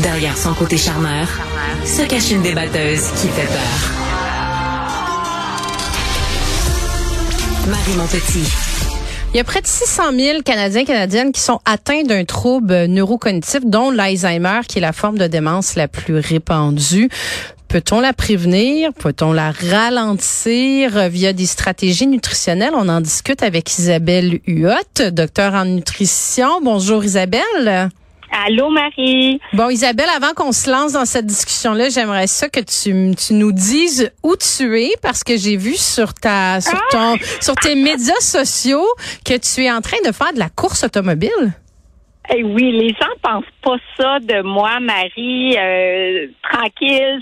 Derrière son côté charmeur, se cache une débatteuse qui fait peur. Marie Montpetit. Il y a près de 600 000 Canadiens et Canadiennes qui sont atteints d'un trouble neurocognitif, dont l'Alzheimer, qui est la forme de démence la plus répandue. Peut-on la prévenir? Peut-on la ralentir? Via des stratégies nutritionnelles? On en discute avec Isabelle Huot, docteur en nutrition. Bonjour Isabelle. Allô, Marie. Bon, Isabelle, avant qu'on se lance dans cette discussion-là, j'aimerais ça que tu, tu nous dises où tu es parce que j'ai vu sur ta, sur ton, ah! sur tes médias sociaux que tu es en train de faire de la course automobile. Eh oui, les gens pensent pas ça de moi, Marie, euh, tranquille,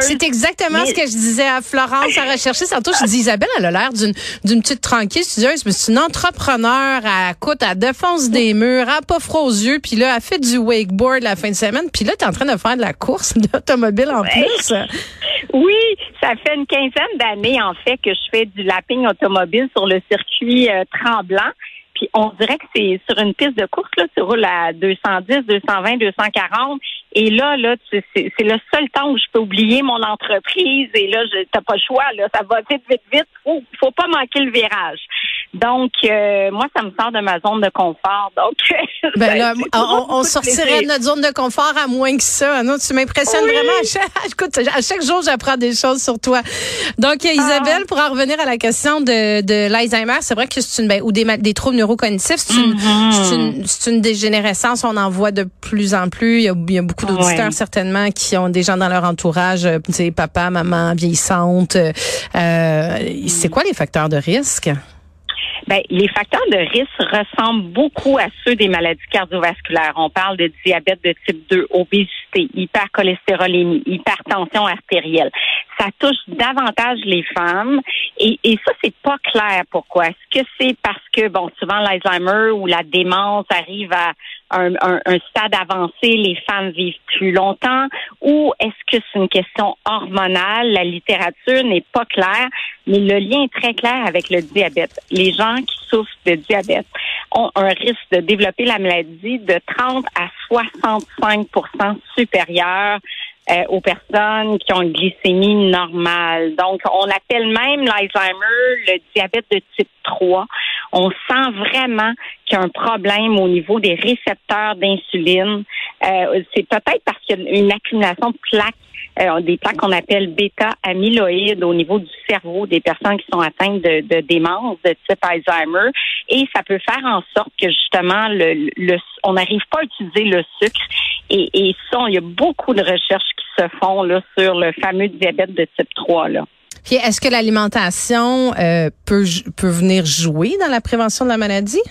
c'est exactement ce que je disais à Florence à rechercher. Tantôt, je dis Isabelle, elle a l'air d'une d'une petite tranquille studieuse, mais c'est une entrepreneur. Elle coûte, elle défonce des murs, elle a pas froid aux yeux, puis là, elle fait du wakeboard la fin de semaine, puis là, tu es en train de faire de la course d'automobile en plus. Oui, ça fait une quinzaine d'années, en fait, que je fais du lapping automobile sur le circuit euh, tremblant. Puis on dirait que c'est sur une piste de course, là, tu roules à 210, 220, 240. Et là, là, c'est le seul temps où je peux oublier mon entreprise. Et là, t'as pas le choix. Là, ça va vite, vite, vite. Faut, faut pas manquer le virage. Donc, euh, moi, ça me sort de ma zone de confort. Donc, ben là, on, sortirait de notre zone de confort à moins que ça. Non, tu m'impressionnes vraiment. À chaque, écoute, à chaque jour, j'apprends des choses sur toi. Donc, ah. Isabelle, pour en revenir à la question de, de l'Alzheimer, c'est vrai que c'est une ben, ou des, des troubles neurocognitifs, c'est une, mm-hmm. une, une, dégénérescence. On en voit de plus en plus. Il y a, il y a beaucoup d'auditeurs certainement qui ont des gens dans leur entourage, euh, tu sais, papa, maman, vieillissante. Euh, c'est quoi les facteurs de risque? Ben, les facteurs de risque ressemblent beaucoup à ceux des maladies cardiovasculaires. On parle de diabète de type 2, obésité, hypercholestérolémie, hypertension artérielle. Ça touche davantage les femmes et, et ça, c'est pas clair pourquoi. Est-ce que c'est parce que, bon, souvent l'Alzheimer ou la démence arrive à un, un, stade avancé, les femmes vivent plus longtemps, ou est-ce que c'est une question hormonale? La littérature n'est pas claire, mais le lien est très clair avec le diabète. Les gens qui souffrent de diabète ont un risque de développer la maladie de 30 à 65% supérieur euh, aux personnes qui ont une glycémie normale. Donc, on appelle même l'Alzheimer le diabète de type 3. On sent vraiment qu'il y a un problème au niveau des récepteurs d'insuline. Euh, c'est peut-être parce qu'il y a une accumulation de plaques euh, des plaques qu'on appelle bêta-amyloïdes au niveau du cerveau des personnes qui sont atteintes de, de démence de type Alzheimer. Et ça peut faire en sorte que justement, le, le on n'arrive pas à utiliser le sucre. Et, et ça, il y a beaucoup de recherches qui se font là, sur le fameux diabète de type 3. Là. Est-ce que l'alimentation euh, peut, peut venir jouer dans la prévention de la maladie?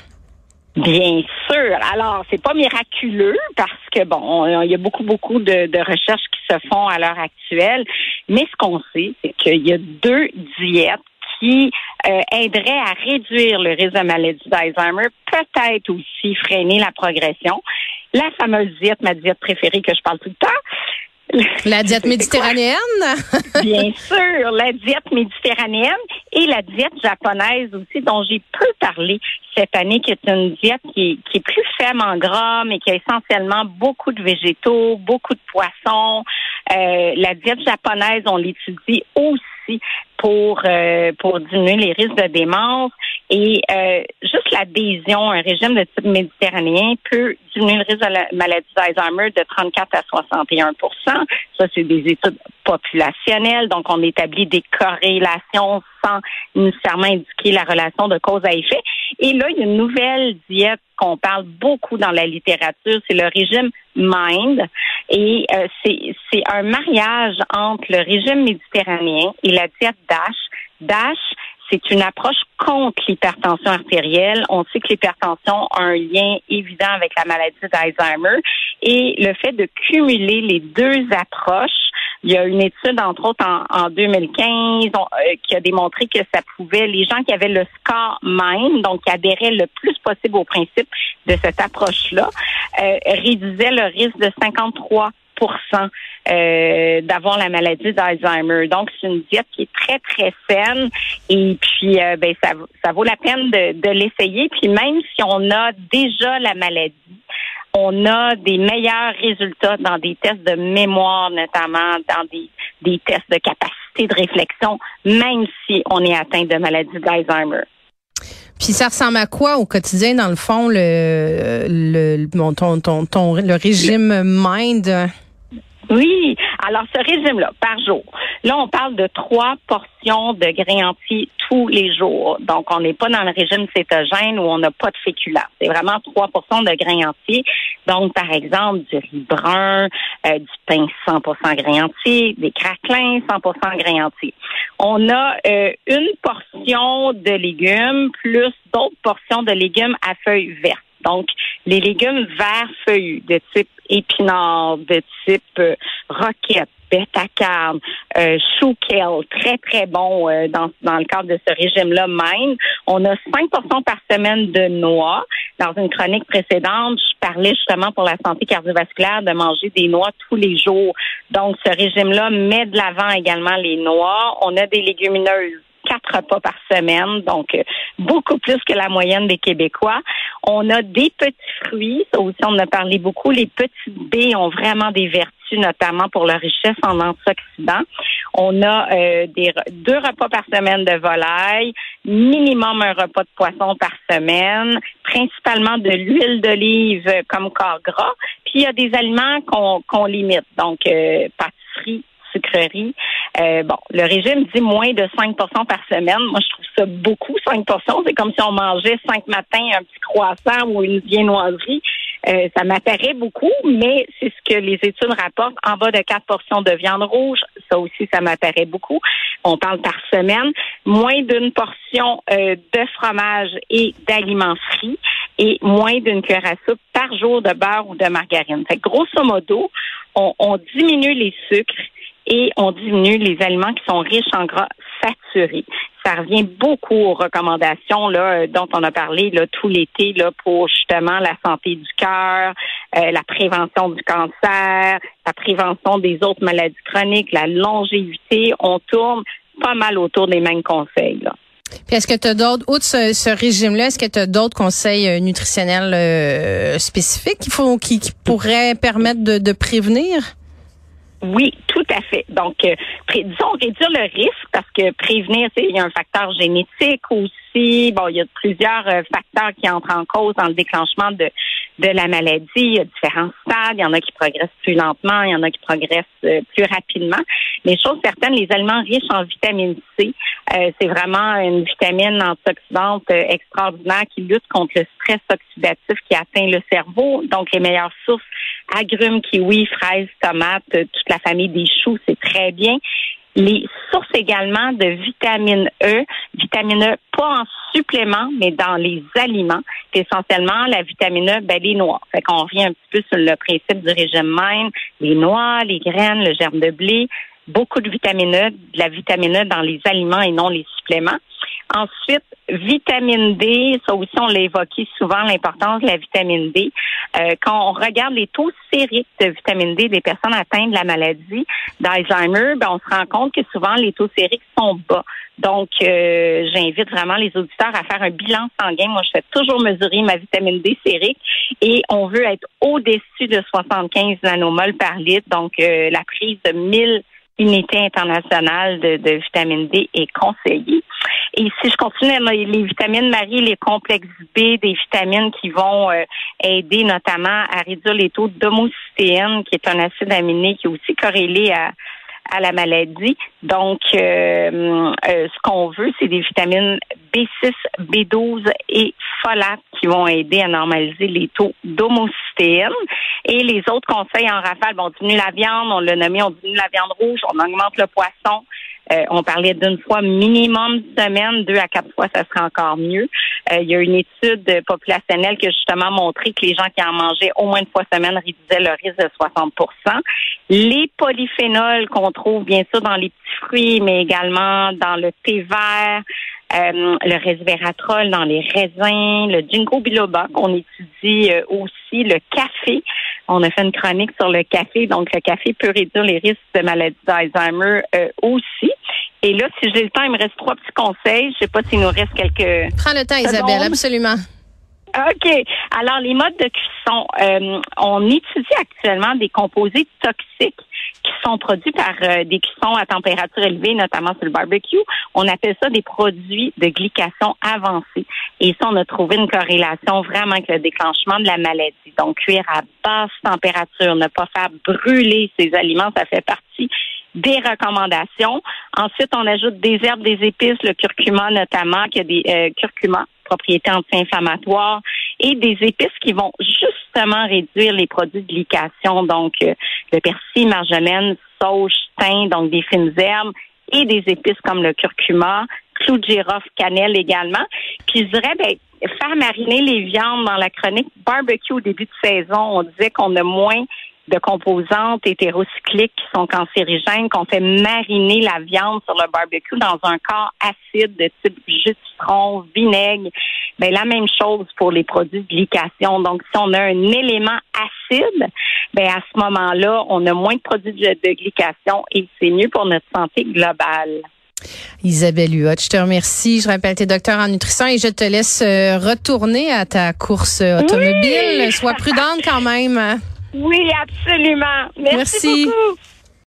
Bien sûr. Alors, c'est pas miraculeux parce que bon, il y a beaucoup, beaucoup de, de recherches qui se font à l'heure actuelle. Mais ce qu'on sait, c'est qu'il y a deux diètes qui euh, aideraient à réduire le risque de maladie d'Alzheimer, peut-être aussi freiner la progression. La fameuse diète, ma diète préférée que je parle tout le temps, la diète méditerranéenne? Bien sûr, la diète méditerranéenne et la diète japonaise aussi, dont j'ai peu parlé cette année, qui est une diète qui est, plus faible en gras, mais qui a essentiellement beaucoup de végétaux, beaucoup de poissons. Euh, la diète japonaise, on l'étudie aussi pour euh, pour diminuer les risques de démence. Et euh, juste l'adhésion à un régime de type méditerranéen peut diminuer le risque de la maladie d'Alzheimer de 34 à 61% Ça, c'est des études populationnelles. Donc, on établit des corrélations sans nécessairement indiquer la relation de cause à effet. Et là, il y a une nouvelle diète qu'on parle beaucoup dans la littérature, c'est le régime MIND. Et euh, c'est un mariage entre le régime méditerranéen et la diète DASH. DASH, c'est une approche contre l'hypertension artérielle. On sait que l'hypertension a un lien évident avec la maladie d'Alzheimer et le fait de cumuler les deux approches il y a une étude, entre autres, en, 2015, euh, qui a démontré que ça pouvait, les gens qui avaient le score MIND, donc qui adhéraient le plus possible au principe de cette approche-là, euh, réduisaient le risque de 53 euh, d'avoir la maladie d'Alzheimer. Donc, c'est une diète qui est très, très saine et puis euh, ben, ça, ça vaut la peine de, de l'essayer. Puis même si on a déjà la maladie, on a des meilleurs résultats dans des tests de mémoire, notamment dans des, des tests de capacité de réflexion, même si on est atteint de maladie d'Alzheimer. Puis ça ressemble à quoi au quotidien, dans le fond, le, le, ton, ton, ton, le régime Mind? Oui, alors ce régime-là, par jour, là on parle de trois portions de grains entiers tous les jours. Donc on n'est pas dans le régime cétogène où on n'a pas de féculents. C'est vraiment trois portions de grains entiers. Donc par exemple du riz brun, euh, du pain 100% grains entiers, des craquelins 100% grains entiers. On a euh, une portion de légumes plus d'autres portions de légumes à feuilles vertes. Donc, les légumes verts feuillus de type épinards, de type euh, roquette, bêta euh, chou très, très bon euh, dans, dans le cadre de ce régime-là même. On a 5 portions par semaine de noix. Dans une chronique précédente, je parlais justement pour la santé cardiovasculaire de manger des noix tous les jours. Donc, ce régime-là met de l'avant également les noix. On a des légumineuses quatre repas par semaine, donc euh, beaucoup plus que la moyenne des Québécois. On a des petits fruits, ça aussi on en a parlé beaucoup. Les petites baies ont vraiment des vertus, notamment pour leur richesse en antioxydants. On a euh, des, deux repas par semaine de volaille, minimum un repas de poisson par semaine, principalement de l'huile d'olive comme corps gras. Puis il y a des aliments qu'on limite, donc euh, pâtisserie, sucrerie. Euh, bon, le régime dit moins de 5 portions par semaine. Moi, je trouve ça beaucoup, 5 portions. C'est comme si on mangeait cinq matins un petit croissant ou une viennoiserie. Euh, ça m'apparaît beaucoup, mais c'est ce que les études rapportent. En bas de 4 portions de viande rouge, ça aussi, ça m'apparaît beaucoup. On parle par semaine. Moins d'une portion euh, de fromage et d'aliments frits et moins d'une cuillère à soupe par jour de beurre ou de margarine. Fait grosso modo, on, on diminue les sucres et on diminue les aliments qui sont riches en gras saturés. Ça revient beaucoup aux recommandations là, euh, dont on a parlé là, tout l'été là, pour justement la santé du cœur, euh, la prévention du cancer, la prévention des autres maladies chroniques, la longévité. On tourne pas mal autour des mêmes conseils. Là. Puis est-ce que tu as d'autres, outre ce, régime-là, est-ce que tu as d'autres conseils euh, nutritionnels spécifiques qui, pourraient permettre de, de prévenir? Oui, Donc, euh, disons réduire le risque parce que prévenir, il y a un facteur génétique aussi. Bon, il y a plusieurs euh, facteurs qui entrent en cause dans le déclenchement de, de la maladie. Il y a différents stades. Il y en a qui progressent plus lentement, il y en a qui progressent euh, plus rapidement. Mais chose certaine, les aliments riches en vitamine C, c'est vraiment une vitamine antioxydante extraordinaire qui lutte contre le stress oxydatif qui atteint le cerveau. Donc, les meilleures sources agrumes, kiwis, fraises, tomates, toute la famille des choux, c'est très bien. Les sources également de vitamine E, vitamine E pas en supplément, mais dans les aliments. essentiellement la vitamine E, ben, les noix. Fait qu'on revient un petit peu sur le principe du régime même. Les noix, les graines, le germe de blé, beaucoup de vitamine E, de la vitamine E dans les aliments et non les suppléments. Ensuite, vitamine D, ça aussi on l'a évoqué souvent, l'importance de la vitamine D. Euh, quand on regarde les taux sériques de vitamine D des personnes atteintes de la maladie d'Alzheimer, ben, on se rend compte que souvent les taux sériques sont bas. Donc, euh, j'invite vraiment les auditeurs à faire un bilan sanguin. Moi, je fais toujours mesurer ma vitamine D sérique et on veut être au-dessus de 75 nanomoles par litre. Donc, euh, la prise de 1000 unité internationale de, de, vitamine D est conseillée. Et si je continue, les vitamines Marie, les complexes B, des vitamines qui vont euh, aider notamment à réduire les taux d'homocystéine, qui est un acide aminé qui est aussi corrélé à, à la maladie. Donc, euh, euh, ce qu'on veut, c'est des vitamines B6, B12 et qui vont aider à normaliser les taux d'homocystéine. Et les autres conseils en rafale, on diminue la viande, on l'a nommé, on diminue la viande rouge, on augmente le poisson, euh, on parlait d'une fois minimum semaine, deux à quatre fois, ça serait encore mieux. Euh, il y a une étude populationnelle qui a justement montré que les gens qui en mangeaient au moins une fois semaine réduisaient le risque de 60% Les polyphénols qu'on trouve bien sûr dans les petits fruits, mais également dans le thé vert, euh, le resveratrol dans les raisins, le ginkgo biloba qu'on étudie aussi, le café On a fait une chronique sur le café. Donc, le café peut réduire les risques de maladie d'Alzheimer euh, aussi. Et là, si j'ai le temps, il me reste trois petits conseils. Je sais pas s'il nous reste quelques. Prends le temps, Isabelle, absolument. OK. Alors, les modes de cuisson. Euh, on étudie actuellement des composés toxiques qui sont produits par euh, des cuissons à température élevée, notamment sur le barbecue. On appelle ça des produits de glycation avancée. Et ça, on a trouvé une corrélation vraiment avec le déclenchement de la maladie. Donc, cuire à basse température, ne pas faire brûler ces aliments, ça fait partie des recommandations. Ensuite, on ajoute des herbes, des épices, le curcuma notamment, qui a des euh, curcuma, propriétés anti-inflammatoires, et des épices qui vont justement réduire les produits de glycation, donc euh, le persil, marjolaine, sauge, thym, donc des fines herbes, et des épices comme le curcuma, clou de girofle, cannelle également. Puis je dirais, ben, faire mariner les viandes dans la chronique barbecue au début de saison, on disait qu'on a moins de composantes hétérocycliques qui sont cancérigènes, qu'on fait mariner la viande sur le barbecue dans un corps acide de type jus de citron, vinaigre. Ben, la même chose pour les produits de glycation. Donc, si on a un élément acide, ben, à ce moment-là, on a moins de produits de, glycation et c'est mieux pour notre santé globale. Isabelle Huot, je te remercie. Je rappelle, tes docteur en nutrition et je te laisse euh, retourner à ta course automobile. Sois prudente quand même. Oui, absolument. Merci, Merci. beaucoup.